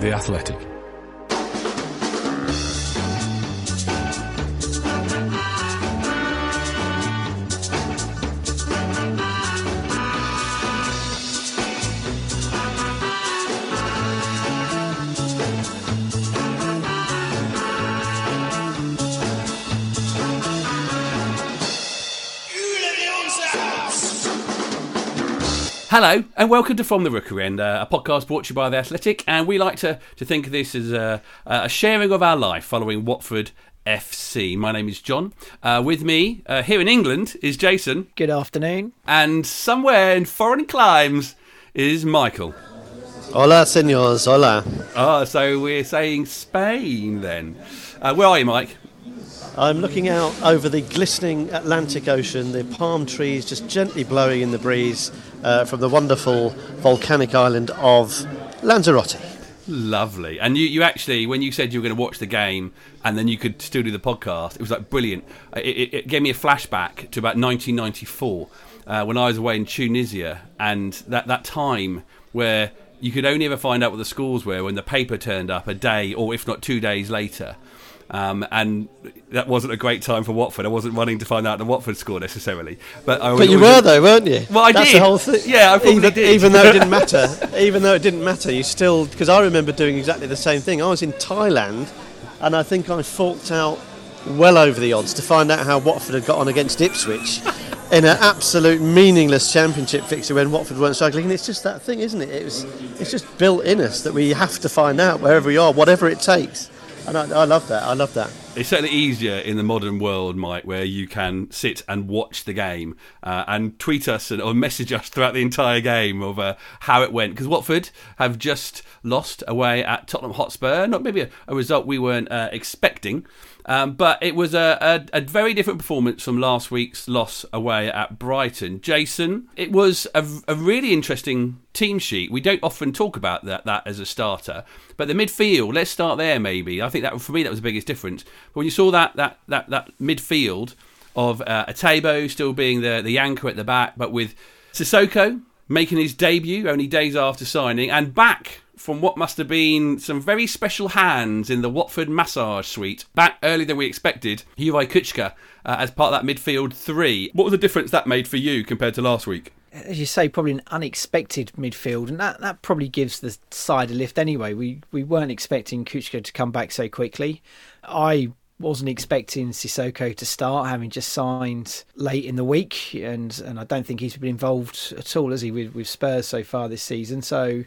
The Athletic. Hello, and welcome to From the Rookery End, uh, a podcast brought to you by The Athletic. And we like to, to think of this as a, a sharing of our life following Watford FC. My name is John. Uh, with me uh, here in England is Jason. Good afternoon. And somewhere in foreign climes is Michael. Hola, senors. Hola. Ah, so we're saying Spain then. Uh, where are you, Mike? I'm looking out over the glistening Atlantic Ocean, the palm trees just gently blowing in the breeze uh, from the wonderful volcanic island of Lanzarote. Lovely. And you, you actually, when you said you were going to watch the game and then you could still do the podcast, it was like brilliant. It, it, it gave me a flashback to about 1994 uh, when I was away in Tunisia and that, that time where you could only ever find out what the scores were when the paper turned up a day or if not two days later. Um, and that wasn't a great time for Watford. I wasn't running to find out the Watford score necessarily, but I But you were though, weren't you? Well, I That's did. The whole thing. Yeah, I probably even, did. Even though it didn't matter, even though it didn't matter, you still because I remember doing exactly the same thing. I was in Thailand, and I think I forked out well over the odds to find out how Watford had got on against Ipswich. In an absolute meaningless championship fixture when Watford weren't struggling, and it's just that thing, isn't it? It was, it's just built in us that we have to find out wherever we are, whatever it takes. And I, I love that. I love that. It's certainly easier in the modern world, Mike, where you can sit and watch the game uh, and tweet us and, or message us throughout the entire game of uh, how it went. Because Watford have just lost away at Tottenham Hotspur. Not maybe a, a result we weren't uh, expecting. Um, but it was a, a, a, very different performance from last week's loss away at Brighton. Jason, it was a, a, really interesting team sheet. We don't often talk about that, that as a starter, but the midfield. Let's start there. Maybe I think that for me that was the biggest difference. But when you saw that that that that midfield of uh, Etebo still being the the anchor at the back, but with Sissoko making his debut only days after signing and back from what must have been some very special hands in the Watford massage suite. Back earlier than we expected, Juraj Kucka uh, as part of that midfield three. What was the difference that made for you compared to last week? As you say, probably an unexpected midfield, and that, that probably gives the side a lift anyway. We we weren't expecting Kuchka to come back so quickly. I wasn't expecting Sissoko to start, having just signed late in the week, and, and I don't think he's been involved at all, has he, with, with Spurs so far this season. So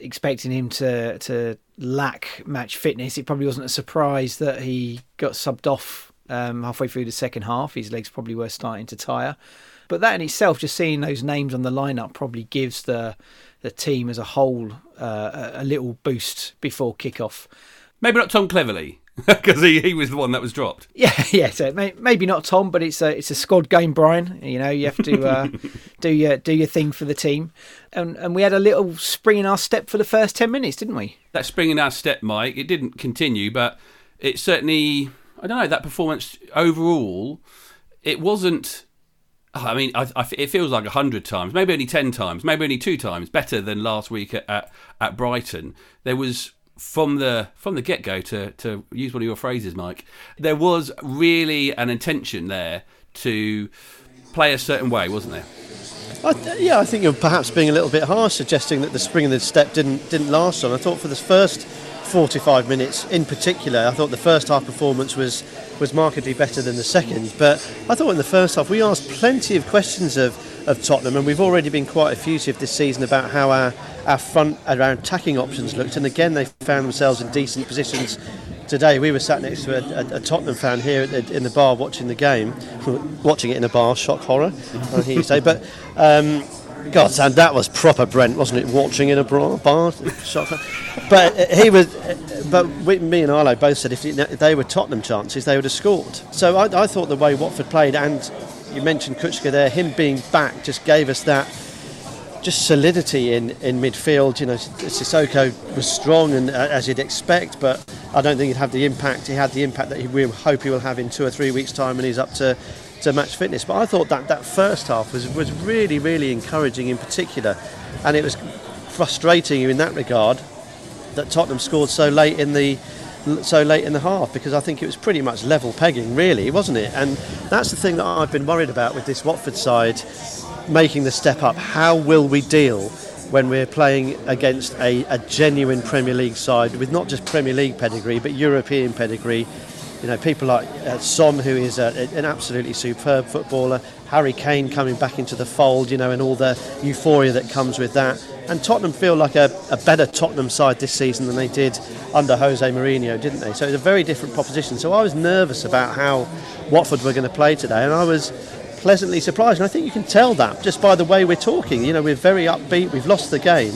expecting him to to lack match fitness, it probably wasn't a surprise that he got subbed off um, halfway through the second half. His legs probably were starting to tire, but that in itself, just seeing those names on the lineup, probably gives the the team as a whole uh, a little boost before kickoff. Maybe not Tom Cleverley. Because he, he was the one that was dropped. Yeah, yeah. So may, maybe not Tom, but it's a it's a squad game, Brian. You know, you have to uh, do your do your thing for the team, and and we had a little spring in our step for the first ten minutes, didn't we? That spring in our step, Mike. It didn't continue, but it certainly. I don't know that performance overall. It wasn't. I mean, I, I, it feels like a hundred times, maybe only ten times, maybe only two times better than last week at, at, at Brighton. There was from the from the get go to to use one of your phrases, Mike. There was really an intention there to play a certain way, wasn't there? I th- yeah, I think you're perhaps being a little bit harsh, suggesting that the spring in the step didn't didn't last on. I thought for the first 45 minutes, in particular, I thought the first half performance was was markedly better than the second. But I thought in the first half we asked plenty of questions of, of Tottenham, and we've already been quite effusive this season about how our our front our attacking options looked. And again, they found themselves in decent positions today. We were sat next to a, a, a Tottenham fan here the, in the bar watching the game, watching it in a bar, shock horror, I hear you say. But um, God, and that was proper Brent, wasn't it? Watching in a bar, bar shock. But he was, but we, me and Arlo both said if, they were Tottenham chances, they would have scored. So I, I thought the way Watford played, and you mentioned Kucka there, him being back just gave us that just solidity in, in midfield. You know, Sissoko was strong and uh, as you'd expect, but I don't think he'd have the impact. He had the impact that he, we hope he will have in two or three weeks' time when he's up to, to match fitness. But I thought that that first half was, was really, really encouraging in particular, and it was frustrating in that regard that Tottenham scored so late in the so late in the half because I think it was pretty much level pegging, really, wasn't it? And that's the thing that I've been worried about with this Watford side making the step up. How will we deal when we're playing against a, a genuine Premier League side with not just Premier League pedigree but European pedigree? You know, people like uh, Son, who is a, an absolutely superb footballer, Harry Kane coming back into the fold, you know, and all the euphoria that comes with that. And Tottenham feel like a, a better Tottenham side this season than they did under Jose Mourinho, didn't they? So it's a very different proposition. So I was nervous about how Watford were going to play today, and I was pleasantly surprised. And I think you can tell that just by the way we're talking. You know, we're very upbeat. We've lost the game,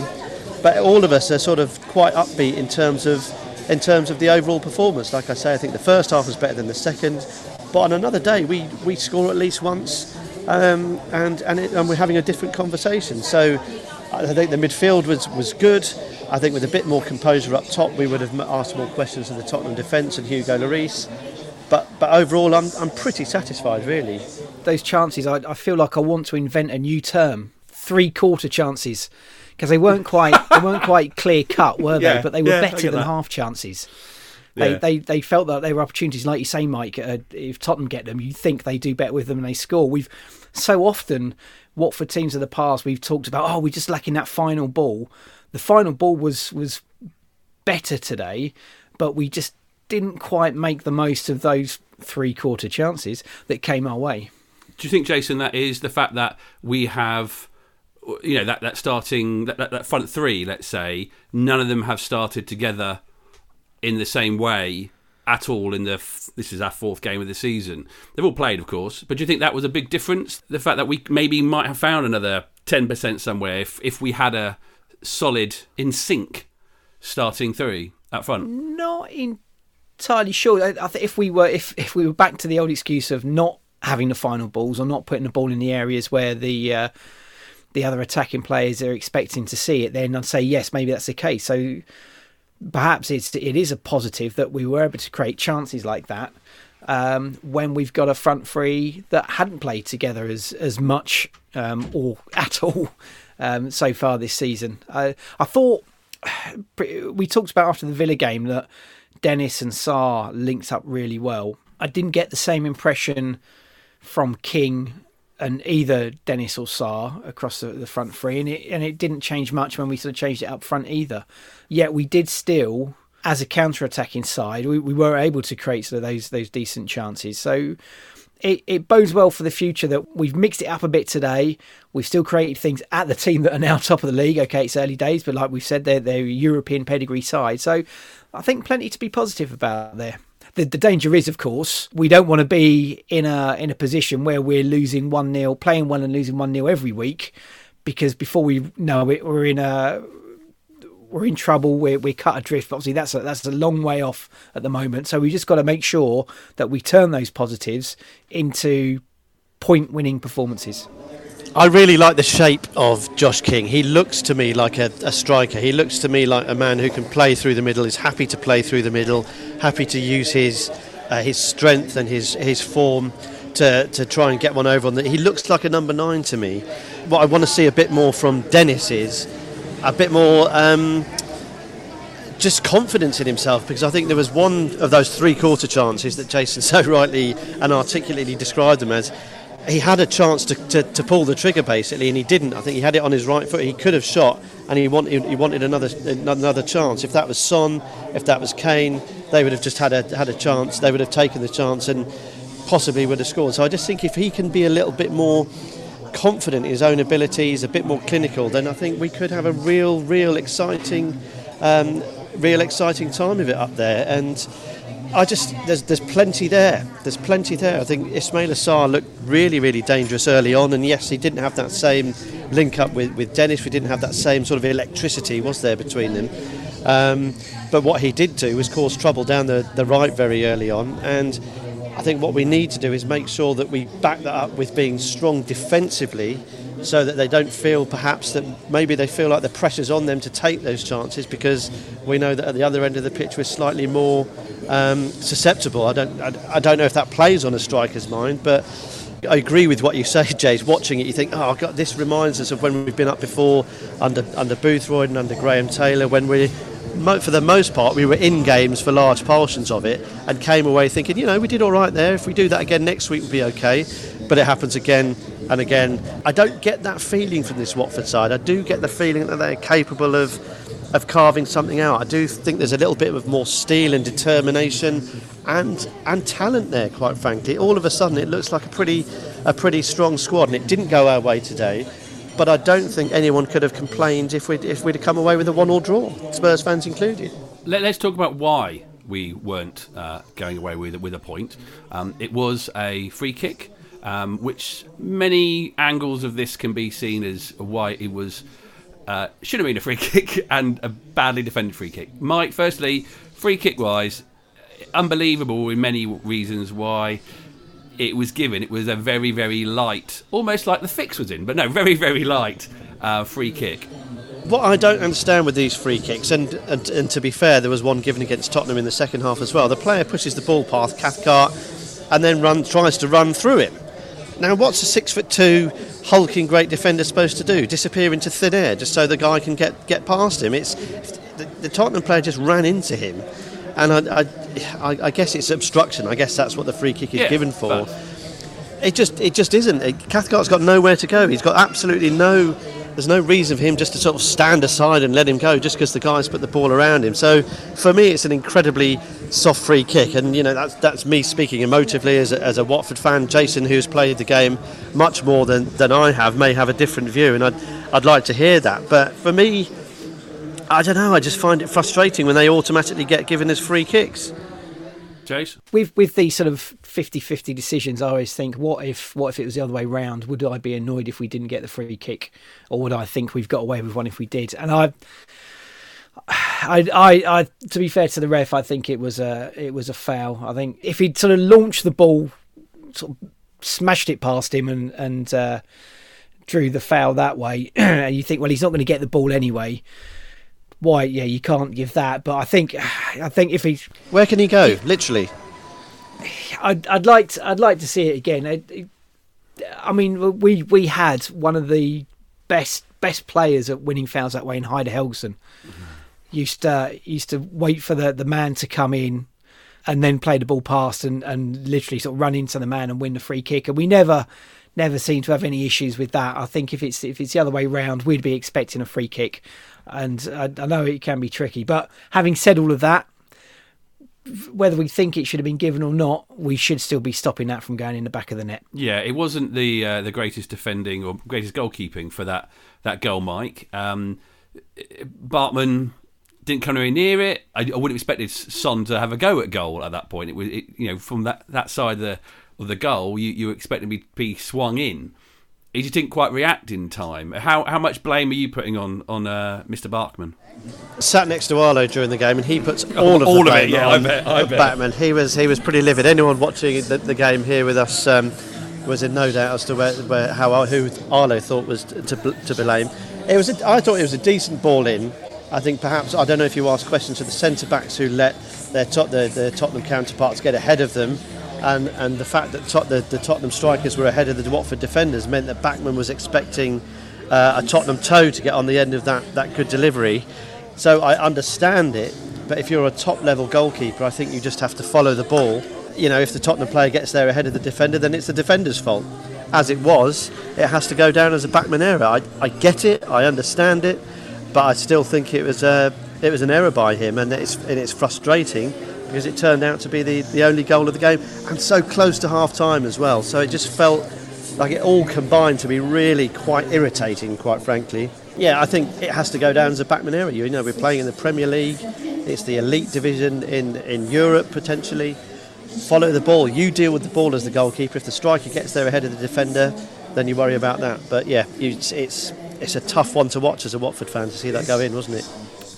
but all of us are sort of quite upbeat in terms of in terms of the overall performance. Like I say, I think the first half was better than the second. But on another day, we, we score at least once, um, and and, it, and we're having a different conversation. So I think the midfield was, was good. I think with a bit more composure up top, we would have asked more questions of the Tottenham defence and Hugo Lloris. But, but overall, I'm, I'm pretty satisfied, really. Those chances, I, I feel like I want to invent a new term: three quarter chances, because they weren't quite they weren't quite clear cut, were they? Yeah, but they were yeah, better than that. half chances. They, Yeah. they they felt that they were opportunities, like you say, Mike. Uh, if Tottenham get them, you think they do better with them and they score. We've so often Watford teams of the past we've talked about. Oh, we're just lacking that final ball. The final ball was was better today, but we just didn't quite make the most of those three quarter chances that came our way. Do you think, Jason, that is the fact that we have, you know, that, that starting, that, that, that front three, let's say, none of them have started together in the same way at all in the, this is our fourth game of the season. They've all played, of course, but do you think that was a big difference? The fact that we maybe might have found another 10% somewhere if, if we had a solid, in sync starting three up front? Not entirely sure. I, I think if we were if if we were back to the old excuse of not having the final balls or not putting the ball in the areas where the uh, the other attacking players are expecting to see it, then I'd say yes, maybe that's the case. So perhaps it's it is a positive that we were able to create chances like that um, when we've got a front three that hadn't played together as as much um, or at all um, so far this season. I I thought we talked about after the Villa game that Dennis and Sarr linked up really well. I didn't get the same impression from King and either Dennis or Sarr across the, the front three, and it and it didn't change much when we sort of changed it up front either. Yet we did still, as a counter-attacking side, we, we were able to create sort of those those decent chances. So it, it bodes well for the future that we've mixed it up a bit today. We've still created things at the team that are now top of the league. Okay, it's early days, but like we've said, they're they're European pedigree side. So I think plenty to be positive about there. The, the danger is, of course, we don't want to be in a in a position where we're losing one 0 playing well and losing one 0 every week, because before we know it, we're in a we're in trouble. We're we're cut adrift. Obviously, that's a, that's a long way off at the moment. So we just got to make sure that we turn those positives into point winning performances. I really like the shape of Josh King. He looks to me like a, a striker. He looks to me like a man who can play through the middle, is happy to play through the middle, happy to use his uh, his strength and his his form to, to try and get one over on the. He looks like a number nine to me. What I want to see a bit more from Dennis is a bit more. Um, just confidence in himself because I think there was one of those three quarter chances that Jason so rightly and articulately described them as he had a chance to, to, to pull the trigger basically and he didn't. I think he had it on his right foot. He could have shot and he wanted he wanted another another chance. If that was Son if that was Kane they would have just had a had a chance. They would have taken the chance and possibly would have scored. So I just think if he can be a little bit more confident in his own abilities a bit more clinical then I think we could have a real real exciting um, real exciting time of it up there. And I just there's there's plenty there. There's plenty there. I think Ismaila Sarr looked really really dangerous early on, and yes, he didn't have that same link up with, with Dennis. We didn't have that same sort of electricity was there between them. Um, but what he did do was cause trouble down the, the right very early on, and I think what we need to do is make sure that we back that up with being strong defensively so that they don't feel perhaps that maybe they feel like the pressure's on them to take those chances because we know that at the other end of the pitch we're slightly more um, susceptible. I don't, I, I don't know if that plays on a striker's mind, but I agree with what you say, Jays. Watching it, you think, oh, God, this reminds us of when we've been up before under under Boothroyd and under Graham Taylor when we for the most part, we were in games for large portions of it and came away thinking, you know, we did all right there. If we do that again next week, we'll be okay. But it happens again and again. I don't get that feeling from this Watford side. I do get the feeling that they're capable of of carving something out. I do think there's a little bit of more steel and determination and and talent there. Quite frankly, all of a sudden it looks like a pretty a pretty strong squad, and it didn't go our way today. But I don't think anyone could have complained if we'd if we'd have come away with a one-all draw, Spurs fans included. Let, us talk about why we weren't uh, going away with with a point. Um, it was a free kick, um, which many angles of this can be seen as why it was uh, should have been a free kick and a badly defended free kick. Mike, firstly, free kick wise, unbelievable in many reasons why it was given. It was a very, very light, almost like the fix was in, but no, very, very light uh, free kick. What I don't understand with these free kicks, and, and, and to be fair, there was one given against Tottenham in the second half as well. The player pushes the ball past Cathcart and then run, tries to run through it. Now, what's a six foot two hulking great defender supposed to do? Disappear into thin air just so the guy can get, get past him? It's the, the Tottenham player just ran into him, and I, I, I, guess it's obstruction. I guess that's what the free kick is yeah, given for. It just it just isn't. Cathcart's got nowhere to go. He's got absolutely no there's no reason for him just to sort of stand aside and let him go just because the guys put the ball around him. So for me, it's an incredibly soft free kick, and you know that's that's me speaking emotively as a, as a Watford fan. Jason, who's played the game much more than, than I have, may have a different view, and I'd I'd like to hear that. But for me, I don't know. I just find it frustrating when they automatically get given as free kicks. Chase? With with these sort of 50-50 decisions, I always think, what if what if it was the other way round? Would I be annoyed if we didn't get the free kick, or would I think we've got away with one if we did? And I. I, I, I, to be fair to the ref, I think it was a, it was a foul. I think if he'd sort of launched the ball, sort of smashed it past him, and and uh, drew the foul that way, and you think, well, he's not going to get the ball anyway why yeah you can't give that but i think i think if he's where can he go? Literally. I'd, I'd like to, i'd like to see it again. I mean we we had one of the best best players at winning fouls that way in Heidar Helguson mm-hmm. used to used to wait for the the man to come in and then play the ball past and and literally sort of run into the man and win the free kick. And we never never seem to have any issues with that. I think if it's if it's the other way round we'd be expecting a free kick and I, I know it can be tricky. But having said all of that, whether we think it should have been given or not, we should still be stopping that from going in the back of the net. Yeah, it wasn't the uh, the greatest defending or greatest goalkeeping for that that goal, Mike. Um, Bachmann didn't come anywhere near it. I, I would have expected Son to have a go at goal at that point. It was, it, you know, from that, that side of the of the goal, you you expect to be, be swung in he just didn't quite react in time. How how much blame are you putting on on uh, Mr. Bachmann? Sat next to Arlo during the game, and he puts all of all the of it. Yeah, I bet. I bet. Batman. He was he was pretty livid. Anyone watching the, the game here with us um, was in no doubt as to where, where how who Arlo thought was to to blame. It was. A, I thought it was a decent ball in. I think perhaps I don't know if you asked questions to the centre backs who let their top, the, the Tottenham counterparts get ahead of them and and the fact that the, the, Tottenham strikers were ahead of the Watford defenders meant that Bachmann was expecting uh, a Tottenham toe to get on the end of that, that good delivery. So I understand it, but if you're a top level goalkeeper, I think you just have to follow the ball. You know, if the Tottenham player gets there ahead of the defender, then it's the defender's fault. As it was, it has to go down as a Bachmann error. I, I get it, I understand it, but I still think it was a, it was an error by him, and it's and it's frustrating because it turned out to be the, the only goal of the game and so close to half time as well. So it just felt like it all combined to be really quite irritating, quite frankly. Yeah, I think it has to go down as a Bachmann error. You know, we're playing in the Premier League, it's the elite division in, in Europe potentially. Follow the ball. You deal with the ball as the goalkeeper. If the striker gets there ahead of the defender, then you worry about that. But yeah, it's it's a tough one to watch as a Watford fan to see that go in, wasn't it?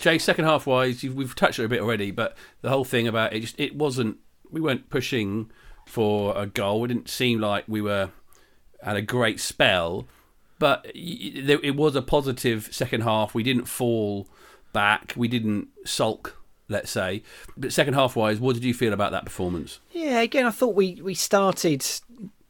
Jay, second half wise, we've touched it a bit already, but the whole thing about it just it wasn't. We weren't pushing for a goal. It didn't seem like we were had a great spell, but it was a positive second half. We didn't fall back. We didn't sulk. Let's say, but second half wise, what did you feel about that performance? Yeah, again, I thought we we started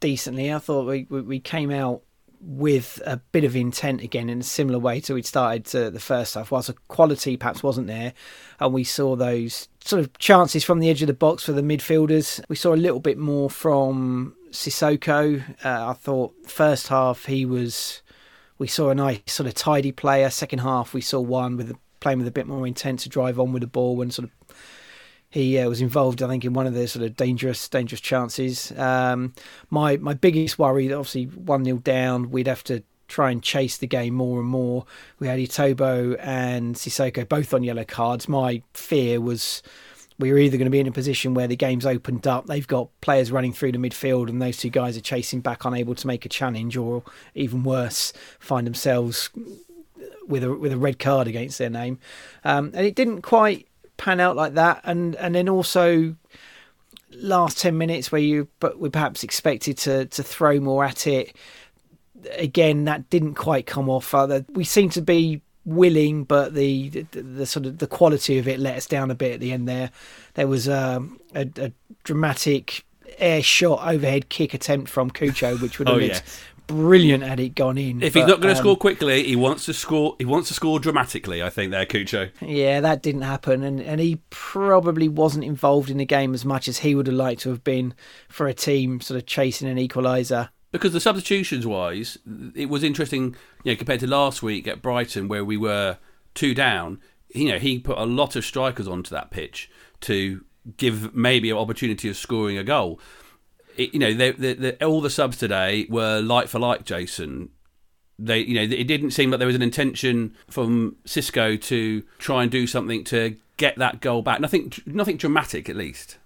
decently. I thought we, we came out with a bit of intent again in a similar way to we'd started to the first half. Whilst the quality perhaps wasn't there, and we saw those sort of chances from the edge of the box for the midfielders. We saw a little bit more from Sissoko. Uh, I thought first half he was. We saw a nice sort of tidy player. Second half we saw one with playing with a bit more intent to drive on with the ball and sort of he uh, was involved, I think, in one of the sort of dangerous, dangerous chances. Um, my my biggest worry, obviously, one 0 down, we'd have to try and chase the game more and more. We had Etebo and Sissoko both on yellow cards. My fear was we were either going to be in a position where the game's opened up, they've got players running through the midfield, and those two guys are chasing back, unable to make a challenge, or even worse, find themselves with a with a red card against their name. Um, and it didn't quite pan out like that, and and then also last ten minutes where you but we perhaps expected to to throw more at it. Again, that didn't quite come off. Uh, we seem to be willing, but the, the, the sort of the quality of it let us down a bit at the end. There, there was um, a, a dramatic air shot overhead kick attempt from Cucho, which would have Oh, yeah. Brilliant had it gone in. If he's not going to um, score quickly, he wants to score. He wants to score dramatically. I think there, Cucho. Yeah, that didn't happen, and and he probably wasn't involved in the game as much as he would have liked to have been for a team sort of chasing an equaliser. Because the substitutions wise, it was interesting, you know, compared to last week at Brighton where we were two down. You know, he put a lot of strikers onto that pitch to give maybe an opportunity of scoring a goal. It, you know, all the subs today were like for like, Jason. They, you know, it didn't seem like there was an intention from Xisco to try and do something to get that goal back. Nothing, nothing dramatic, at least.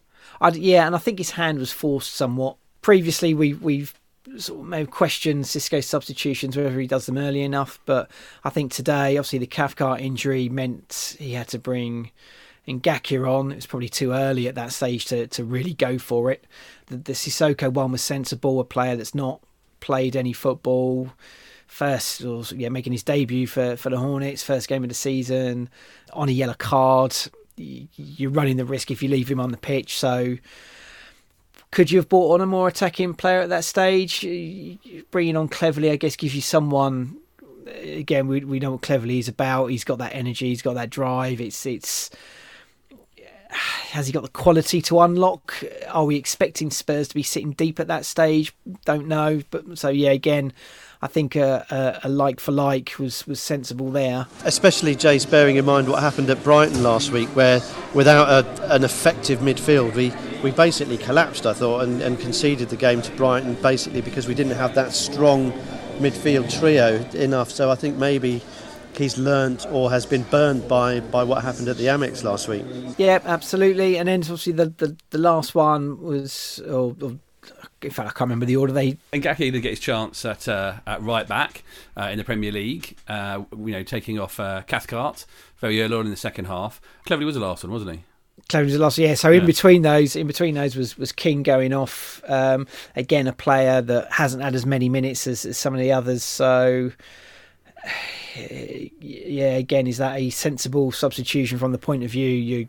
I'd, yeah, and I think his hand was forced somewhat. Previously, we we've sort of questioned Xisco's substitutions whether he does them early enough, but I think today, obviously, the Cathcart injury meant he had to bring Ngakia on. It was probably too early at that stage to, to really go for it. The, the Sissoko one was sensible, a player that's not played any football. First, or, yeah, making his debut for, for the Hornets, first game of the season, on a yellow card. You're running the risk if you leave him on the pitch. So, could you have brought on a more attacking player at that stage? Bringing on Cleverley, I guess, gives you someone. Again, we we know what Cleverley is about. He's got that energy. He's got that drive. It's it's. Has he got the quality to unlock? Are we expecting Spurs to be sitting deep at that stage? Don't know. But so yeah, again, I think a, a, a like for like was was sensible there. Especially Jace, bearing in mind what happened at Brighton last week, where without a, an effective midfield, we, we basically collapsed, I thought, and, and conceded the game to Brighton basically because we didn't have that strong midfield trio enough. So I think maybe he's learnt or has been burned by, by what happened at the Amex last week. Yeah, absolutely. And then obviously the the, the last one was, or, or in fact, I can't remember the order. They Ngakia did get his chance at uh, at right back uh, in the Premier League. Uh, you know, taking off uh, Cathcart very early on in the second half. Cleverley was the last one, wasn't he? Cleverley was the last. Yeah. So in Yeah. between those, in between those was was King going off. Um, again, a player that hasn't had as many minutes as, as some of the others. So. Yeah, again, is that a sensible substitution from the point of view you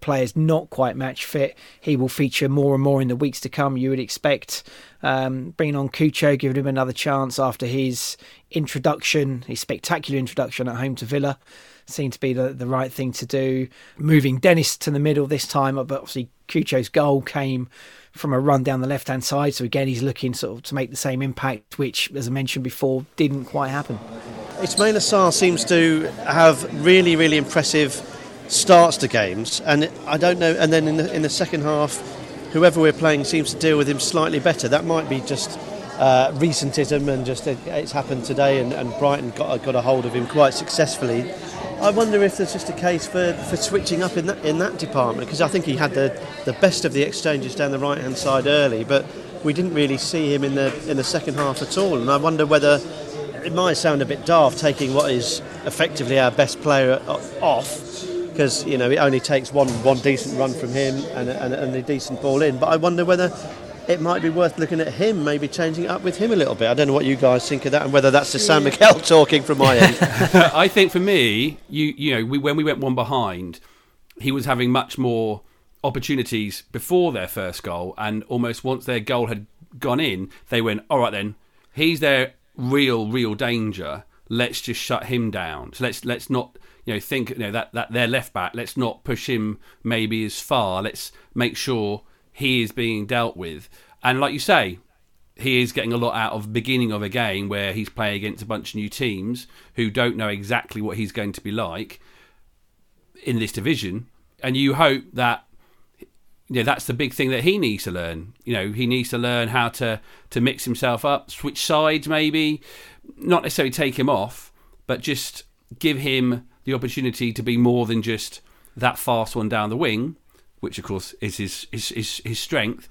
player's not quite match fit? He will feature more and more in the weeks to come. You would expect um, bringing on Cucho, giving him another chance after his introduction, his spectacular introduction at home to Villa, seemed to be the, the right thing to do. Moving Dennis to the middle this time, but obviously Cucho's goal came from a run down the left hand side. So again, he's looking sort of to make the same impact, which, as I mentioned before, didn't quite happen. Ismaila Sarr seems to have really, really impressive starts to games, and I don't know. And then in the in the second half, whoever we're playing seems to deal with him slightly better. That might be just uh, recentism, and just it, it's happened today, and, and Brighton got got a hold of him quite successfully. I wonder if there's just a case for, for switching up in that in that department because I think he had the, the best of the exchanges down the right hand side early, but we didn't really see him in the in the second half at all. And I wonder whether it might sound a bit daft taking what is effectively our best player off because you know it only takes one one decent run from him and, and, and a decent ball in. But I wonder whether it might be worth looking at him, maybe changing it up with him a little bit. I don't know what you guys think of that, and whether that's the San Miguel talking from my end. I think for me, you you know, we, when we went one behind, he was having much more opportunities before their first goal, and almost once their goal had gone in, they went, "All right, then, he's their real, real danger, let's just shut him down. So let's let's not you know think you know that that their left back. Let's not push him maybe as far. Let's make sure he is being dealt with. And like you say, he is getting a lot out of beginning of a game where he's playing against a bunch of new teams who don't know exactly what he's going to be like in this division. And you hope that you know, that's the big thing that he needs to learn. You know, he needs to learn how to to mix himself up, switch sides, maybe not necessarily take him off, but just give him the opportunity to be more than just that fast one down the wing, which of course is his his his, his strength.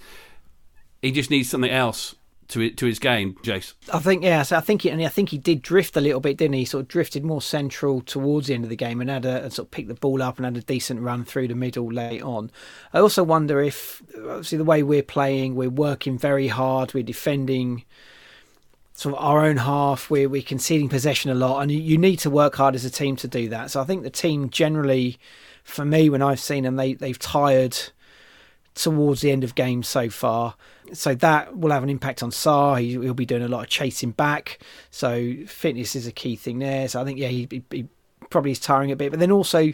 He just needs something else to to his game, Jace. I think yeah, so I think he, and I think he did drift a little bit, didn't he? Sort of drifted more central towards the end of the game and had a, and sort of picked the ball up and had a decent run through the middle late on. I also wonder if obviously the way we're playing, we're working very hard, we're defending sort of our own half, we're we're conceding possession a lot, and you, you need to work hard as a team to do that. So I think the team generally, for me, when I've seen them, they they've tired towards the end of games so far. So that will have an impact on Sarr. He, will be doing a lot of chasing back. So fitness is a key thing there. So I think yeah, he, he, probably is tiring a bit, but then also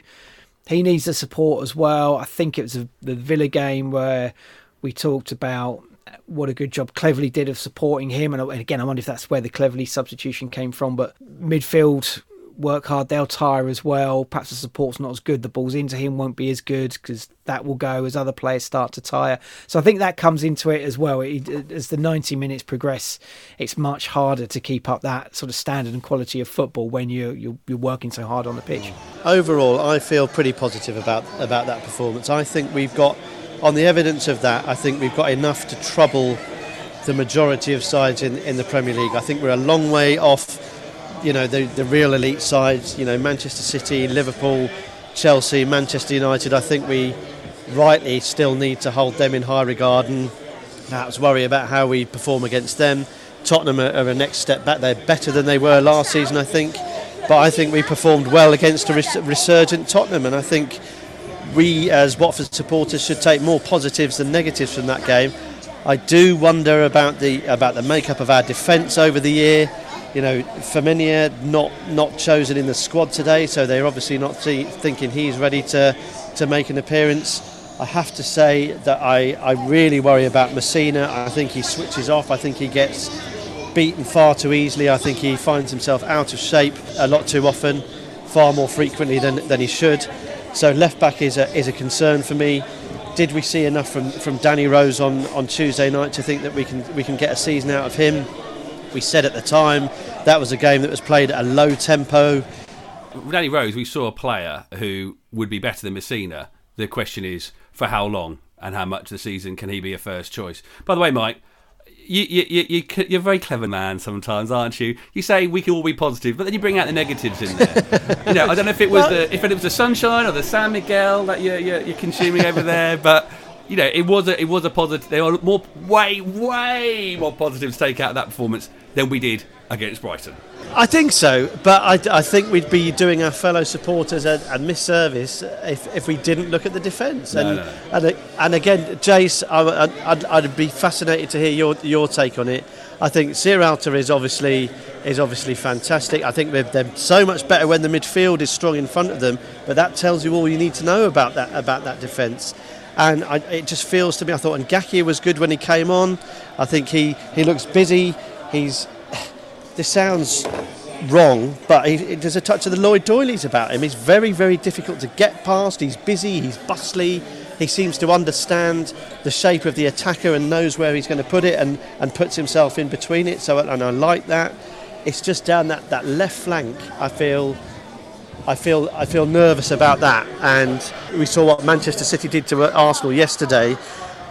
he needs the support as well. I think it was a, the Villa game where we talked about what a good job Cleverley did of supporting him. And again, I wonder if that's where the Cleverley substitution came from. But midfield work hard, they'll tire as well. Perhaps the support's not as good. The balls into him won't be as good because that will go as other players start to tire. So I think that comes into it as well. It, as the 90 minutes progress, it's much harder to keep up that sort of standard and quality of football when you're, you're, you're working so hard on the pitch. Overall, I feel pretty positive about, about that performance. I think we've got, on the evidence of that, I think we've got enough to trouble the majority of sides in, in the Premier League. I think we're a long way off you know the, the real elite sides. You know Manchester City, Liverpool, Chelsea, Manchester United. I think we rightly still need to hold them in high regard and perhaps worry about how we perform against them. Tottenham are, are a next step back. They're better than they were last season, I think. But I think we performed well against a res- resurgent Tottenham, and I think we as Watford supporters should take more positives than negatives from that game. I do wonder about the about the makeup of our defence over the year you know, Femenía not not chosen in the squad today, so they're obviously not thinking he's ready to to make an appearance. I have to say that I, I really worry about Masina. I think he switches off. I think he gets beaten far too easily. I think he finds himself out of shape a lot too often, far more frequently than, than he should. So left back is a, is a concern for me. Did we see enough from, from Danny Rose on, on Tuesday night to think that we can we can get a season out of him? We said at the time that was a game that was played at a low tempo. Danny Rose, we saw a player who would be better than Masina. The question is, for how long and how much of the season can he be a first choice? By the way, Mike, you, you, you, you're a very clever man sometimes, aren't you? You say we can all be positive, but then you bring out the negatives in there. you know, I don't know if it was the if it was the sunshine or the San Miguel that you're, you're, you're consuming over there, but you know, it was a it was a positive. There were more, way, way more positives to take out of that performance than we did against Brighton. I think so, but I, I think we'd be doing our fellow supporters a, a misservice if, if we didn't look at the defence. And, no. and and again, Jace, I, I'd, I'd be fascinated to hear your your take on it. I think Sierralta is obviously is obviously fantastic. I think they're, they're so much better when the midfield is strong in front of them. But that tells you all you need to know about that about that defence and I, it just feels to me. I thought Ngakia was good when he came on. I think he, he looks busy. He's this sounds wrong, but he, there's a touch of the Lloyd Doyleys about him. He's very very difficult to get past. He's busy. He's bustly. He seems to understand the shape of the attacker and knows where he's going to put it and, and puts himself in between it. So and I like that. It's just down that, that left flank. I feel I feel I feel nervous about that. And we saw what Manchester City did to Arsenal yesterday.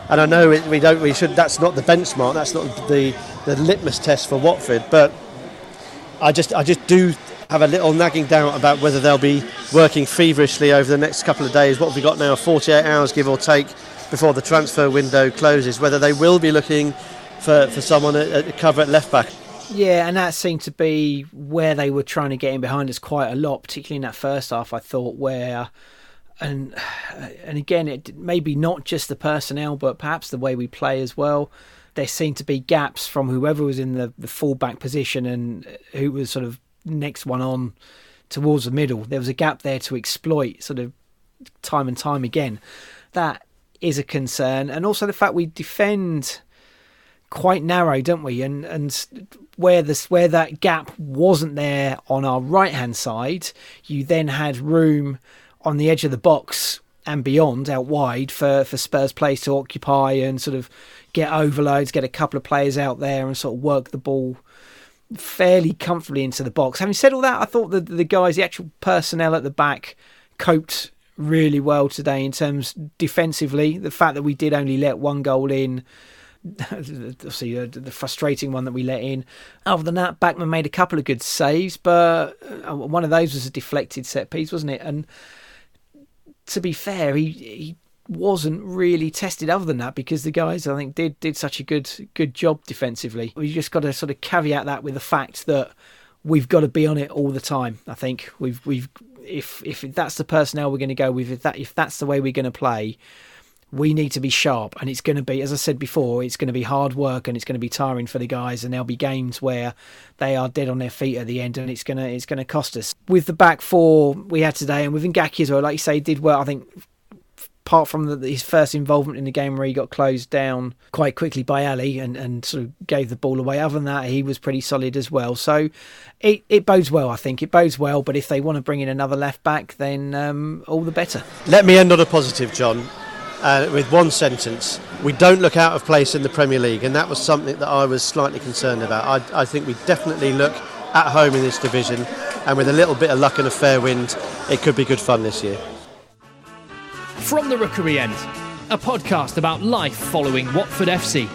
And I know we don't we should that's not the benchmark. That's not the the litmus test for Watford. But I just I just do have a little nagging doubt about whether they'll be working feverishly over the next couple of days. What have we got now? 48 hours, give or take, before the transfer window closes. Whether they will be looking for, for someone at, at cover at left back. Yeah, and that seemed to be where they were trying to get in behind us quite a lot, particularly in that first half. I thought where, and and again, it maybe not just the personnel, but perhaps the way we play as well. there seemed to be gaps from whoever was in the, the fullback position and who was sort of next one on towards the middle. There was a gap there to exploit, sort of time and time again. That is a concern, and also the fact we defend quite narrow, don't we? And and where this where that gap wasn't there on our right hand side, you then had room on the edge of the box and beyond out wide for for Spurs players to occupy and sort of get overloads, get a couple of players out there and sort of work the ball fairly comfortably into the box. Having said all that, I thought that the guys, the actual personnel at the back, coped really well today in terms defensively. The fact that we did only let one goal in. See uh, the frustrating one that we let in. Other than that, Bachmann made a couple of good saves, but uh, one of those was a deflected set piece, wasn't it? And to be fair, he he wasn't really tested other than that because the guys I think did did such a good good job defensively. We just got to sort of caveat that with the fact that we've got to be on it all the time. I think we've we've if if that's the personnel we're going to go with, if that if that's the way we're going to play, we need to be sharp. And it's going to be, as I said before, it's going to be hard work and it's going to be tiring for the guys. And there'll be games where they are dead on their feet at the end, and it's going to it's going to cost us. With the back four we had today, and with Ngakia as well, like you say, did well. I think apart from the, his first involvement in the game where he got closed down quite quickly by Alli and, and sort of gave the ball away. Other than that, he was pretty solid as well. So it, it bodes well, I think. It bodes well, but if they want to bring in another left back, then um, all the better. Let me end on a positive, John. Uh, with one sentence, we don't look out of place in the Premier League, and that was something that I was slightly concerned about. I, I think we definitely look at home in this division, and with a little bit of luck and a fair wind, it could be good fun this year. From the Rookery End, a podcast about life following Watford FC.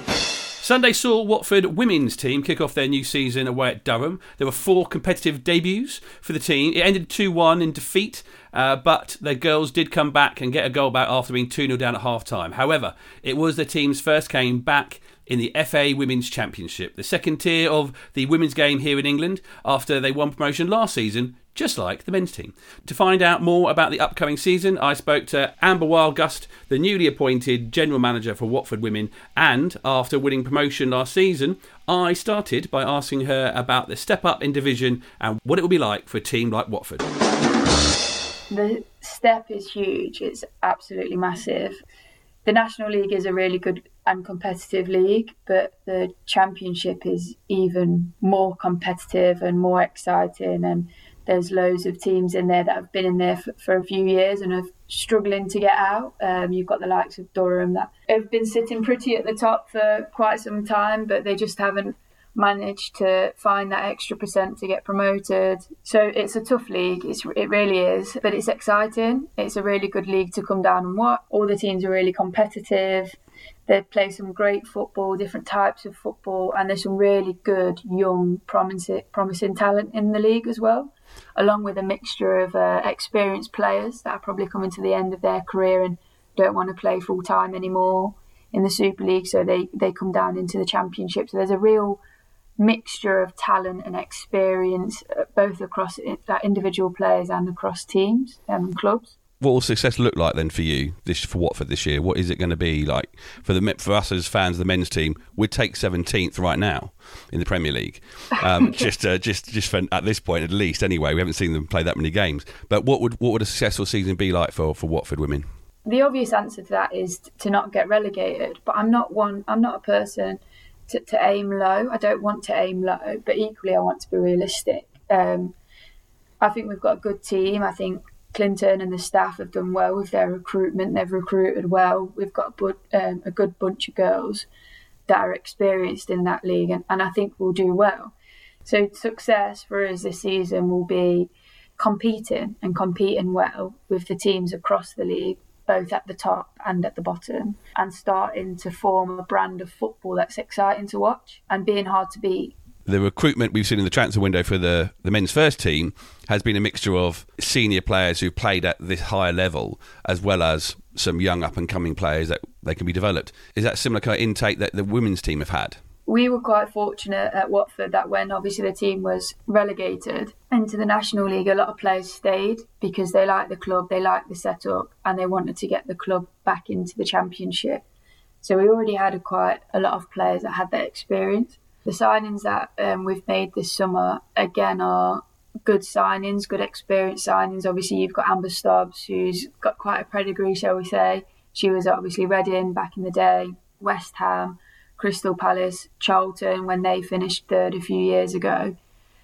Sunday saw Watford women's team kick off their new season away at Durham. There were four competitive debuts for the team. It ended 2 1 in defeat, uh, but the girls did come back and get a goal back after being 2 0 down at half time. However, it was the team's first game back in the FA Women's Championship, the second tier of the women's game here in England, after they won promotion last season just like the men's team. To find out more about the upcoming season, I spoke to Amber Wildgust, the newly appointed general manager for Watford Women, and after winning promotion last season, I started by asking her about the step up in division and what it will be like for a team like Watford. The step is huge, it's absolutely massive. The National League is a really good and competitive league, but the Championship is even more competitive and more exciting and there's loads of teams in there that have been in there for, for a few years and are struggling to get out. Um, you've got the likes of Durham that have been sitting pretty at the top for quite some time, but they just haven't managed to find that extra percent to get promoted. So it's a tough league. It's, it really is, but it's exciting. It's a really good league to come down and watch. All the teams are really competitive. They play some great football, different types of football, and there's some really good young, promising, promising talent in the league as well along with a mixture of uh, experienced players that are probably coming to the end of their career and don't want to play full time anymore in the Super League, so they, they come down into the Championship. So there's a real mixture of talent and experience, uh, both across individual players and across teams and clubs what will success look like then for you this for Watford this year? What is it going to be like for the for us as fans of the men's team? We'd take seventeenth right now in the Premier League, um, just uh, just just for, at this point at least. Anyway, we haven't seen them play that many games. But what would what would a successful season be like for for Watford women? The obvious answer to that is to not get relegated. But I'm not one. I'm not a person to, to aim low. I don't want to aim low, but equally I want to be realistic. Um, I think we've got a good team. I think Clinton and the staff have done well with their recruitment. They've recruited well. We've got a, bu- um, a good bunch of girls that are experienced in that league, and, and I think we'll do well. So success for us this season will be competing and competing well with the teams across the league, both at the top and at the bottom, and starting to form a brand of football that's exciting to watch and being hard to beat the recruitment we've seen in the transfer window for the, the men's first team has been a mixture of senior players who've played at this higher level as well as some young up and coming players that they can be developed. Is that similar kind of intake that the women's team have had? We were quite fortunate at Watford that when obviously the team was relegated into the National League, a lot of players stayed because they liked the club, they liked the setup, and they wanted to get the club back into the Championship. So we already had a quite a lot of players that had that experience. The signings that um, we've made this summer again are good signings, good experience signings. Obviously, you've got Amber Stobbs, who's got quite a pedigree, shall we say. She was obviously Reading back in the day, West Ham, Crystal Palace, Charlton when they finished third a few years ago.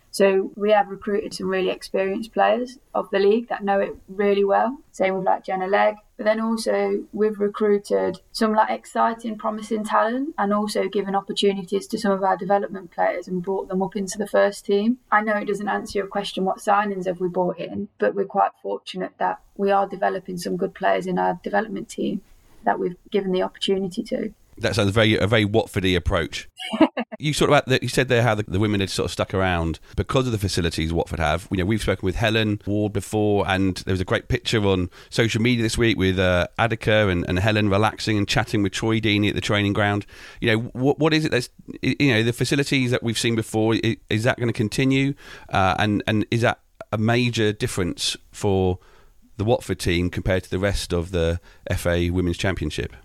So we have recruited some really experienced players of the league that know it really well. Same with like Jenna Legg. But then also we've recruited some like exciting, promising talent and also given opportunities to some of our development players and brought them up into the first team. I know it doesn't answer your question what signings have we brought in, but we're quite fortunate that we are developing some good players in our development team that we've given the opportunity to. That sounds very a very Watfordy approach. you sort about that. You said there how the, the, women had sort of stuck around because of the facilities Watford have. You know, we've spoken with Helen Ward before, and there was a great picture on social media this week with uh, Adika and, and Helen relaxing and chatting with Troy Deeney at the training ground. You know, what what is it that's you know the facilities that we've seen before? Is, is that going to continue? Uh, and and is that a major difference for the Watford team compared to the rest of the FA Women's Championship?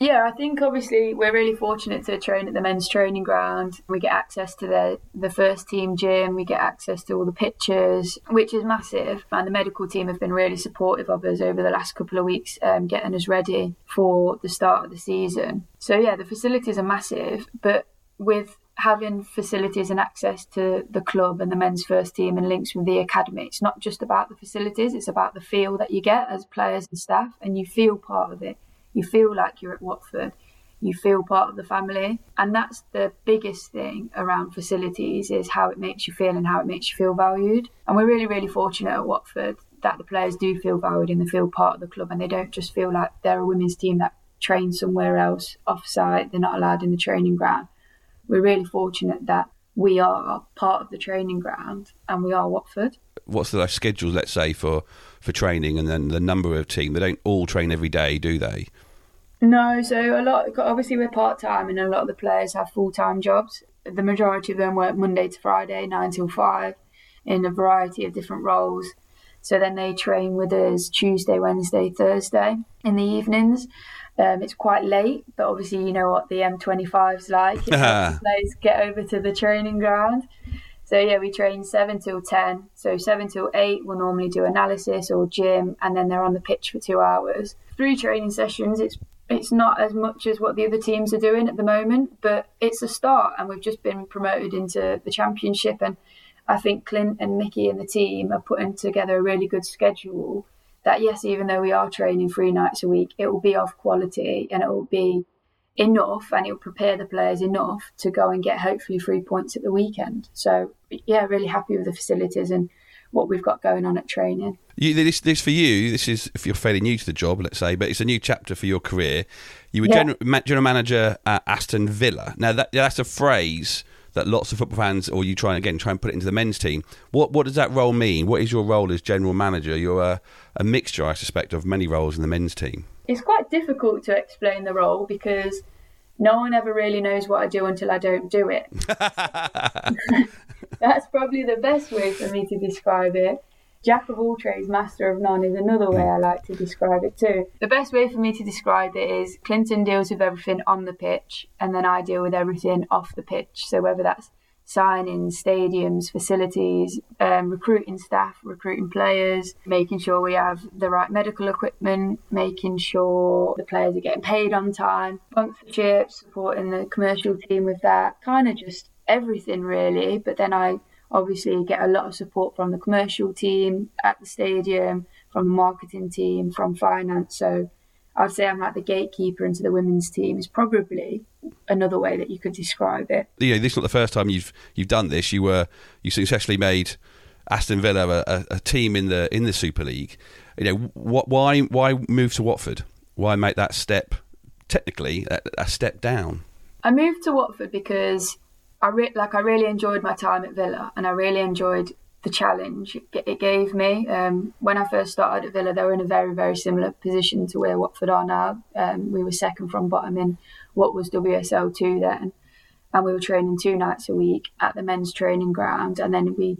Yeah, I think obviously we're really fortunate to train at the men's training ground. We get access to the the first team gym, we get access to all the pitches, which is massive. And the medical team have been really supportive of us over the last couple of weeks, um, getting us ready for the start of the season. So yeah, the facilities are massive, but with having facilities and access to the club and the men's first team and links with the academy, it's not just about the facilities; it's about the feel that you get as players and staff, and you feel part of it you feel like you're at Watford. You feel part of the family. And that's the biggest thing around facilities is how it makes you feel and how it makes you feel valued. And we're really, really fortunate at Watford that the players do feel valued and they feel part of the club and they don't just feel like they're a women's team that trains somewhere else off site. They're not allowed in the training ground. We're really fortunate that we are part of the training ground and we are Watford. What's the schedule, let's say, for, for training and then the number of team? They don't all train every day, do they? No, so a lot. Obviously, we're part time, and a lot of the players have full time jobs. The majority of them work Monday to Friday, nine till five, in a variety of different roles. So then they train with us Tuesday, Wednesday, Thursday in the evenings. Um, it's quite late, but obviously you know what the M25's like. players get over to the training ground. So yeah, we train seven till ten. So seven till eight, we'll normally do analysis or gym, and then they're on the pitch for two hours. Three training sessions. It's it's not as much as what the other teams are doing at the moment, but it's a start, and we've just been promoted into the championship. And I think Clint and Mickey and the team are putting together a really good schedule. That yes, even though we are training three nights a week, it will be of quality and it will be enough, and it will prepare the players enough to go and get hopefully three points at the weekend. So yeah, really happy with the facilities and what we've got going on at training. You, this, this for you. This is if you're fairly new to the job, let's say, but it's a new chapter for your career. You were yeah. general, general manager at Aston Villa. Now that that's a phrase that lots of football fans, or you try and again try and put it into the men's team. What what does that role mean? What is your role as general manager? You're a, a mixture, I suspect, of many roles in the men's team. It's quite difficult to explain the role because no one ever really knows what I do until I don't do it. That's probably the best way for me to describe it. Jack of all trades, master of none is another way I like to describe it too. The best way for me to describe it is Clinton deals with everything on the pitch, and then I deal with everything off the pitch. So whether that's signing stadiums, facilities, um, recruiting staff, recruiting players, making sure we have the right medical equipment, making sure the players are getting paid on time, sponsorship, supporting the commercial team with that, kind of just everything really. But then I obviously get a lot of support from the commercial team at the stadium, from the marketing team, from finance. So I'd say I'm like the gatekeeper into the women's team is probably another way that you could describe it. Yeah, this is not the first time you've you've done this. You were you successfully made Aston Villa a, a team in the in the Super League. You know what? Why why move to Watford? Why make that step? Technically, a, a step down. I moved to Watford because I re- like I really enjoyed my time at Villa, and I really enjoyed the challenge it gave me. Um, when I first started at Villa, they were in a very very similar position to where Watford are now. Um, we were second from bottom in what was WSL two then, and we were training two nights a week at the men's training ground, and then we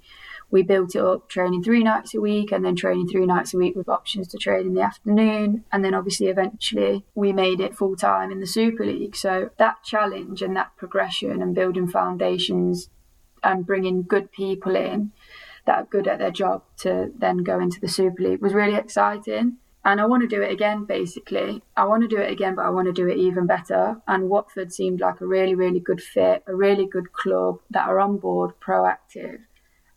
we built it up training three nights a week and then training three nights a week with options to train in the afternoon. And then obviously eventually we made it full time in the Super League. So that challenge and that progression and building foundations and bringing good people in that are good at their job to then go into the Super League was really exciting. And I want to do it again, basically. I want to do it again, but I want to do it even better. And Watford seemed like a really, really good fit, a really good club that are on board, proactive,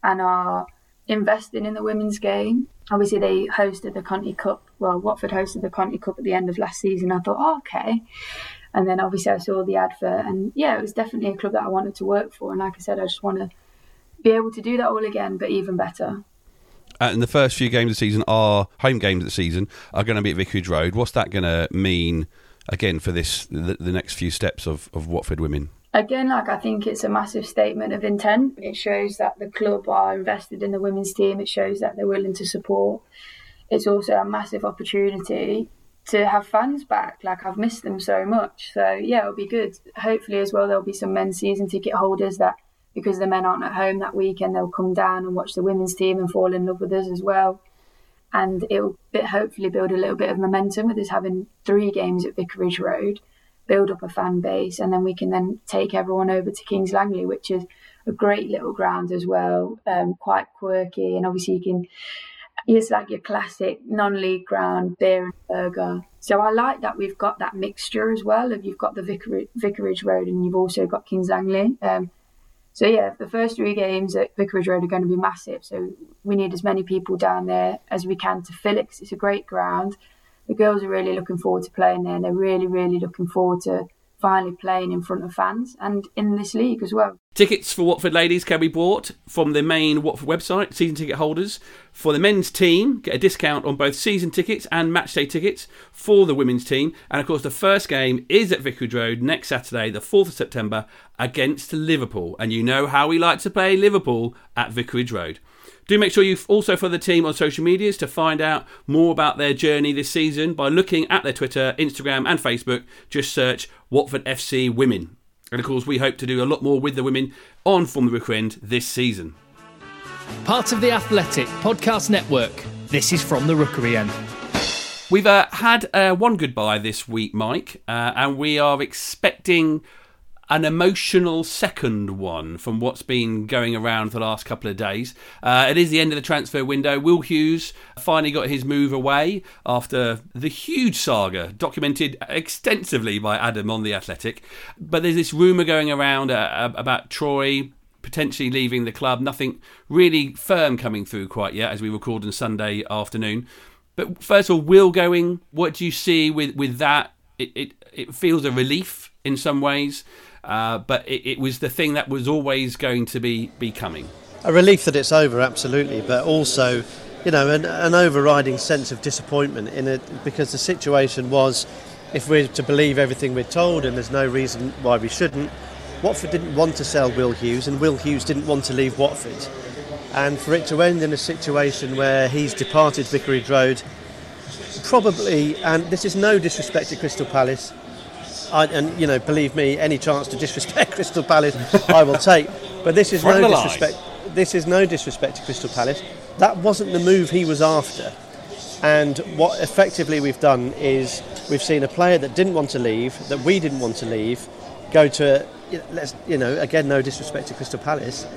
and are investing in the women's game. Obviously, they hosted the Conti Cup. Well, Watford hosted the Conti Cup at the end of last season. I thought, oh, okay. And then obviously I saw the advert, and yeah, it was definitely a club that I wanted to work for. And like I said, I just want to be able to do that all again, but even better. Uh, and the first few games of the season are home games of the season are going to be at Vicarage Road. What's that going to mean again for this the, the next few steps of, of Watford women? Again, like I think it's a massive statement of intent. It shows that the club are invested in the women's team. It shows that they're willing to support. It's also a massive opportunity to have fans back. Like I've missed them so much. So yeah, it'll be good. Hopefully as well there'll be some men's season ticket holders that because the men aren't at home that weekend they'll come down and watch the women's team and fall in love with us as well. And it'll hopefully build a little bit of momentum with us having three games at Vicarage Road, build up a fan base, and then we can then take everyone over to Kings Langley, which is a great little ground as well, um, quite quirky, and obviously you can it's like your classic non-league ground beer and burger. So I like that we've got that mixture as well. Of you've got the Vicarage, Vicarage Road and you've also got Kings Langley. Um, so yeah, the first three games at Vicarage Road are going to be massive. So we need as many people down there as we can to fill it because it's a great ground. The girls are really looking forward to playing there, and they're really, really looking forward to finally playing in front of fans and in this league as well. Tickets for Watford ladies can be bought from the main Watford website, season ticket holders. For the men's team, get a discount on both season tickets and matchday tickets for the women's team. And of course, the first game is at Vicarage Road next Saturday, the 4th of September, against Liverpool. And you know how we like to play Liverpool at Vicarage Road. Do make sure you also follow the team on social medias to find out more about their journey this season by looking at their Twitter, Instagram, and Facebook. Just search Watford FC Women. And of course, we hope to do a lot more with the women on From the Rookery End this season. Part of the Athletic Podcast Network, this is From the Rookery End. We've uh, had uh, one goodbye this week, Mike, uh, and we are expecting an emotional second one from what's been going around the last couple of days. Uh, it is the end of the transfer window. Will Hughes finally got his move away after the huge saga documented extensively by Adam on The Athletic. But there's this rumour going around uh, about Troy potentially leaving the club. Nothing really firm coming through quite yet as we record on Sunday afternoon. But first of all, Will going, what do you see with, with that? It, it, it feels a relief in some ways. Uh, but it, it, was the thing that was always going to be, be coming. A relief that it's over, absolutely, but also, you know, an, an overriding sense of disappointment in it because the situation was, if we're to believe everything we're told, and there's no reason why we shouldn't, Watford didn't want to sell Will Hughes, and Will Hughes didn't want to leave Watford. And for it to end in a situation where he's departed Vicarage Road, probably, and this is no disrespect to Crystal Palace, I, and you know, believe me, any chance to disrespect Crystal Palace, I will take. But this is no disrespect. This is no disrespect to Crystal Palace. That wasn't the move he was after. And what effectively we've done is we've seen a player that didn't want to leave, that we didn't want to leave, go to, let's, you know, again, no disrespect to Crystal Palace,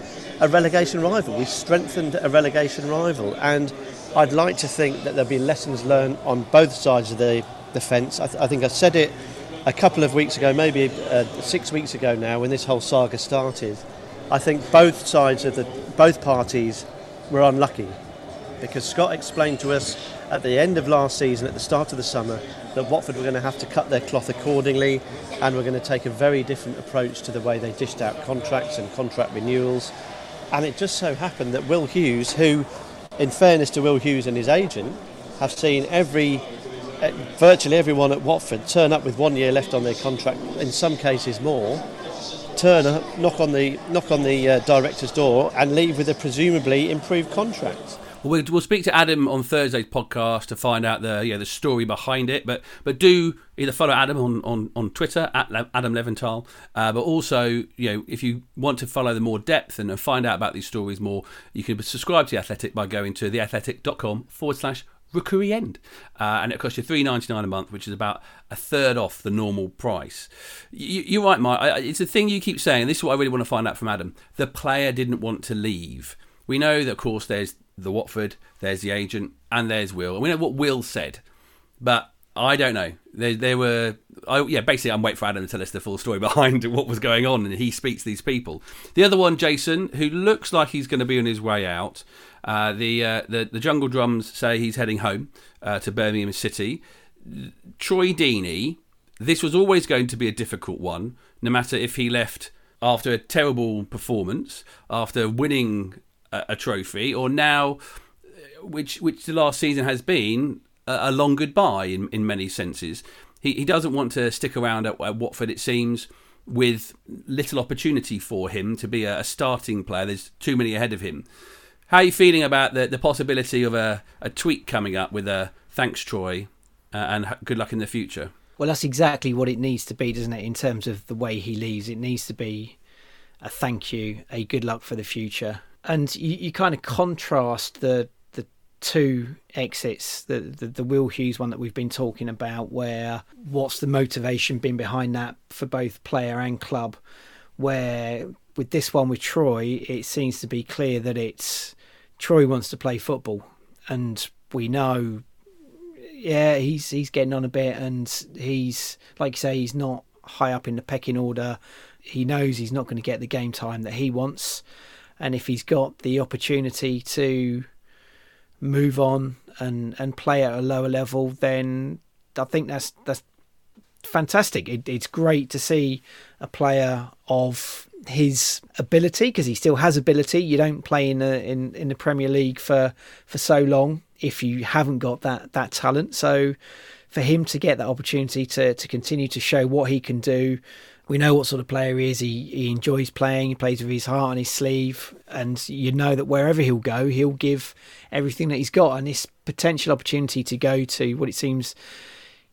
a relegation rival. We've strengthened a relegation rival. And I'd like to think that there'll be lessons learned on both sides of the, the fence. I, th- I think I said it a couple of weeks ago, maybe uh, six weeks ago now, when this whole saga started, I think both sides of the both parties were unlucky because Scott explained to us at the end of last season, at the start of the summer, that Watford were going to have to cut their cloth accordingly and were going to take a very different approach to the way they dished out contracts and contract renewals. And it just so happened that Will Hughes, who, in fairness to Will Hughes and his agent, have seen every virtually everyone at Watford turn up with one year left on their contract, in some cases more, turn up, knock on the knock on the uh, director's door, and leave with a presumably improved contract. Well, we'll speak to Adam on Thursday's podcast to find out the yeah the story behind it. But but do either follow Adam on, on, on Twitter at Adam Leventhal, uh, but also you know if you want to follow the more depth and find out about these stories more, you can subscribe to the Athletic by going to theathletic.com forward slash rookery end, uh, and it costs you three ninety nine a month, which is about a third off the normal price. You, are right, Mike. It's a thing you keep saying. This is what I really want to find out from Adam. The player didn't want to leave. We know that, of course, there's the Watford, there's the agent, and there's Will. And we know what Will said, but I don't know. There, there were, I, yeah, basically, I'm waiting for Adam to tell us the full story behind what was going on, and he speaks to these people. The other one, Jason, who looks like he's going to be on his way out. Uh, the, uh, the the Jungle Drums say he's heading home uh, to Birmingham City. Troy Deeney, this was always going to be a difficult one, no matter if he left after a terrible performance, after winning a, a trophy, or now, which which the last season has been a, a long goodbye in, in many senses. He, he doesn't want to stick around at, at Watford, it seems, with little opportunity for him to be a starting player. There's too many ahead of him. How are you feeling about the, the possibility of a, a tweet coming up with a thanks, Troy, uh, and good luck in the future? Well, that's exactly what it needs to be, doesn't it? In terms of the way he leaves, it needs to be a thank you, a good luck for the future, and you, you kind of contrast the the two exits, the, the the Will Hughes one that we've been talking about, where what's the motivation been behind that for both player and club, where with this one with Troy, it seems to be clear that it's Troy wants to play football, and we know, yeah, he's he's getting on a bit, and he's like you say, he's not high up in the pecking order. He knows he's not going to get the game time that he wants, and if he's got the opportunity to move on and and play at a lower level, then I think that's that's fantastic. It, it's great to see a player of his ability because he still has ability. You don't play in the in, in the Premier League for for so long if you haven't got that that talent. So for him to get that opportunity to to continue to show what he can do. We know what sort of player he is. He, he enjoys playing. He plays with his heart on his sleeve, and you know that wherever he'll go, he'll give everything that he's got. And this potential opportunity to go to what it seems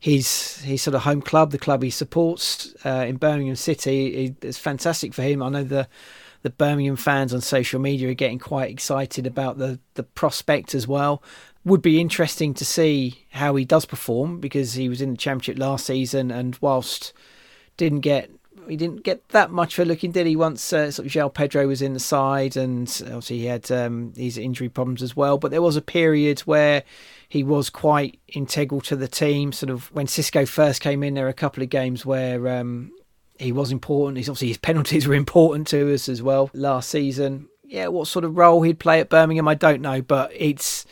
his his sort of home club, the club he supports uh, in Birmingham City, is fantastic for him. I know the the Birmingham fans on social media are getting quite excited about the the prospect as well. Would be interesting to see how he does perform because he was in the championship last season, and whilst didn't get he didn't get that much for looking, did he? Once uh, sort of João Pedro was in the side, and obviously he had um, his injury problems as well. But there was a period where he was quite integral to the team. Sort of when Xisco first came in, there were a couple of games where um, he was important. He's obviously his penalties were important to us as well last season. Yeah, what sort of role he'd play at Birmingham, I don't know, but it's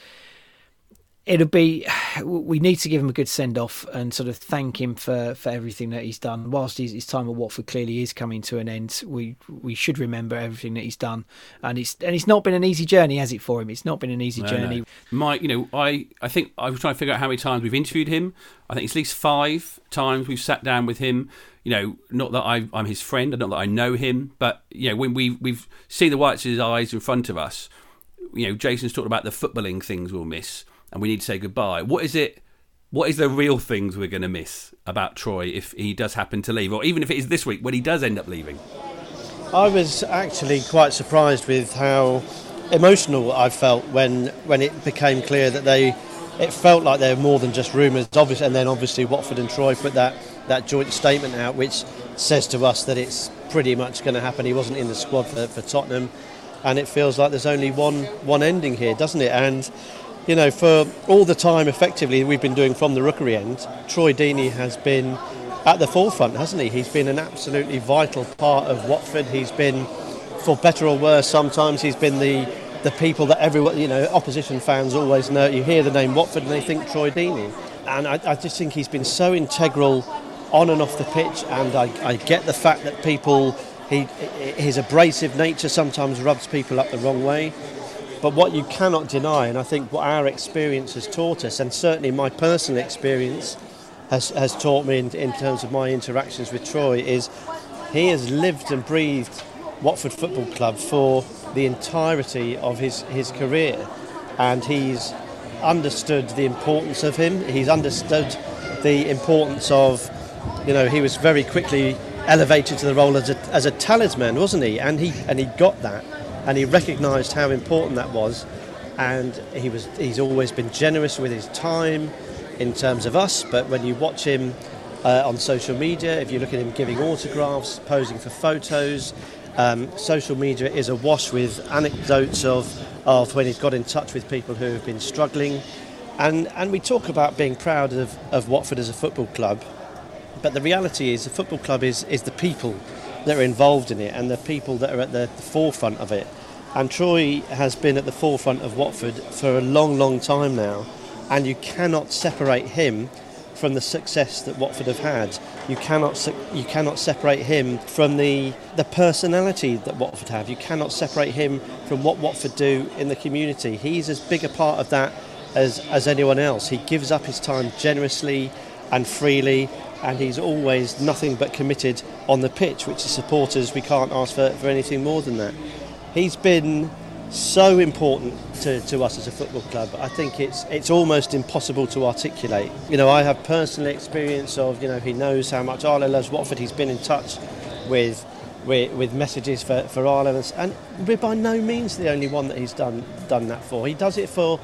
it'll be we need to give him a good send off and sort of thank him for, for everything that he's done. Whilst his, his, time at Watford clearly is coming to an end, we we should remember everything that he's done. And it's and it's not been an easy journey, has it for him? It's not been an easy no, journey. No. Mike, you know, I I think I was trying to figure out how many times we've interviewed him. I think it's at least five times we've sat down with him. You know, not that I, I'm his friend, not that I know him, but you know, when we we've seen the whites of his eyes in front of us. You know, Jason's talked about the footballing things we'll miss and we need to say goodbye. What is it? What is the real things we're going to miss about Troy if he does happen to leave, or even if it is this week when he does end up leaving? I was actually quite surprised with how emotional I felt when when it became clear that they. It felt like they were more than just rumours, obviously, and then obviously Watford and Troy put that, that joint statement out, which says to us that it's pretty much going to happen. He wasn't in the squad for, for Tottenham, and it feels like there's only one one ending here, doesn't it? And you know, for all the time effectively we've been doing from the rookery end, Troy Deeney has been at the forefront, hasn't he? He's been an absolutely vital part of Watford. He's been, for better or worse, sometimes he's been the the people that everyone, you know, opposition fans always know. You hear the name Watford and they think Troy Deeney. And I, I just think he's been so integral on and off the pitch. And I, I get the fact that people, he, his abrasive nature sometimes rubs people up the wrong way. But what you cannot deny, and I think what our experience has taught us, and certainly my personal experience has, has taught me in, in terms of my interactions with Troy, is he has lived and breathed Watford Football Club for the entirety of his, his career. and he's understood the importance of him. He's understood the importance of, you know, he was very quickly elevated to the role as a, as a talisman, wasn't he? And he and he got that, and he recognised how important that was, and he was he's always been generous with his time in terms of us. But when you watch him uh, on social media, if you look at him giving autographs, posing for photos, um, social media is awash with anecdotes of of when he's got in touch with people who have been struggling. And, and we talk about being proud of, of Watford as a football club, but the reality is the football club is, is the people that are involved in it and the people that are at the, the forefront of it. And Troy has been at the forefront of Watford for a long, long time now, and you cannot separate him from the success that Watford have had. You cannot you cannot separate him from the the personality that Watford have. You cannot separate him from what Watford do in the community. He's as big a part of that as as anyone else. He gives up his time generously and freely and he's always nothing but committed on the pitch, which as supporters we can't ask for, for anything more than that. He's been so important to, to us as a football club. I think it's it's almost impossible to articulate. You know, I have personal experience of, you know, he knows how much Arlo loves Watford. He's been in touch with with, with messages for, for Arlo and, and we're by no means the only one that he's done done that for. He does it for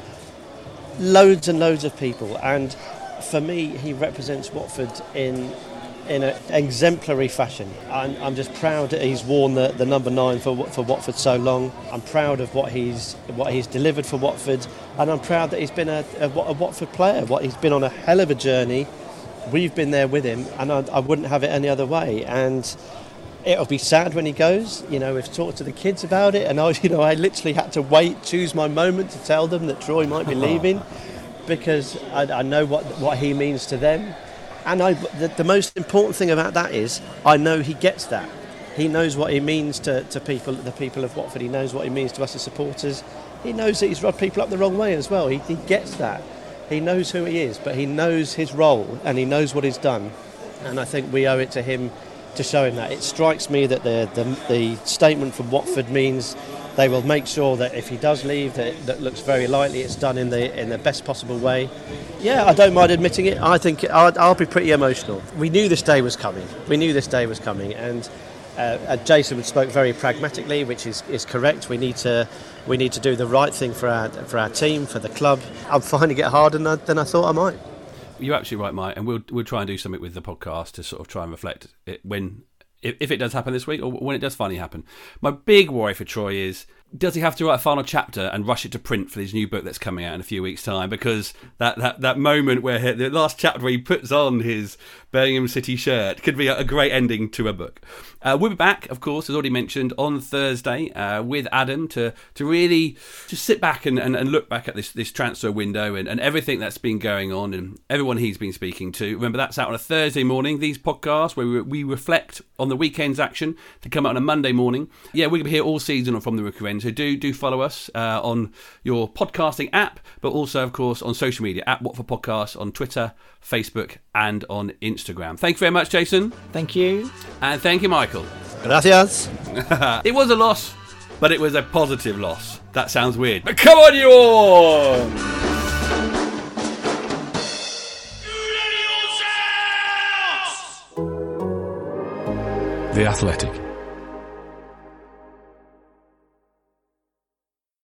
loads and loads of people and for me he represents Watford in in an exemplary fashion. I'm, I'm, just proud that he's worn the, the number nine for, for Watford so long. I'm proud of what he's what he's delivered for Watford, and I'm proud that he's been a, a, a Watford player. What he's been on a hell of a journey. We've been there with him, and I, I wouldn't have it any other way. And it'll be sad when he goes. You know, we've talked to the kids about it, and I, you know, I literally had to wait, choose my moment to tell them that Troy might be leaving, because I, I know what what he means to them and I, the, the, most important thing about that is I know he gets that. He knows what he means to, to people, the people of Watford. He knows what he means to us as supporters. He knows that he's rubbed people up the wrong way as well. He, he gets that. He knows who he is, but he knows his role and he knows what he's done. And I think we owe it to him to show him that. It strikes me that the, the, the statement from Watford means they will make sure that if he does leave, that, that looks very likely it's done in the in the best possible way. Yeah, I don't mind admitting it. I think I'll, I'll be pretty emotional. We knew this day was coming. We knew this day was coming, and uh, Jason spoke very pragmatically, which is, is correct. We need to we need to do the right thing for our for our team, for the club. I'm finding it harder than I, than I thought I might. You're absolutely right, Mike, and we'll we'll try and do something with the podcast to sort of try and reflect it when if, if it does happen this week or when it does finally happen. My big worry for Troy is does he have to write a final chapter and rush it to print for his new book that's coming out in a few weeks' time? Because that, that, that moment where he, the last chapter where he puts on his Birmingham City shirt could be a, great ending to a book. Uh, we'll be back, of course, as already mentioned, on Thursday uh, with Adam to to really just sit back and, and, and look back at this, this transfer window and, and everything that's been going on and everyone he's been speaking to. Remember, that's out on a Thursday morning, these podcasts where we, we reflect on the weekend's action to come out on a Monday morning. Yeah, we're going to be here all season from the Rookery End, so do, do follow us uh, on your podcasting app, but also, of course, on social media at Watford Podcast on Twitter, Facebook, and on Instagram. Thank you very much, Jason. Thank you. And thank you, Michael. Gracias. it was a loss, but it was a positive loss. That sounds weird. But come on, you all! The Athletic.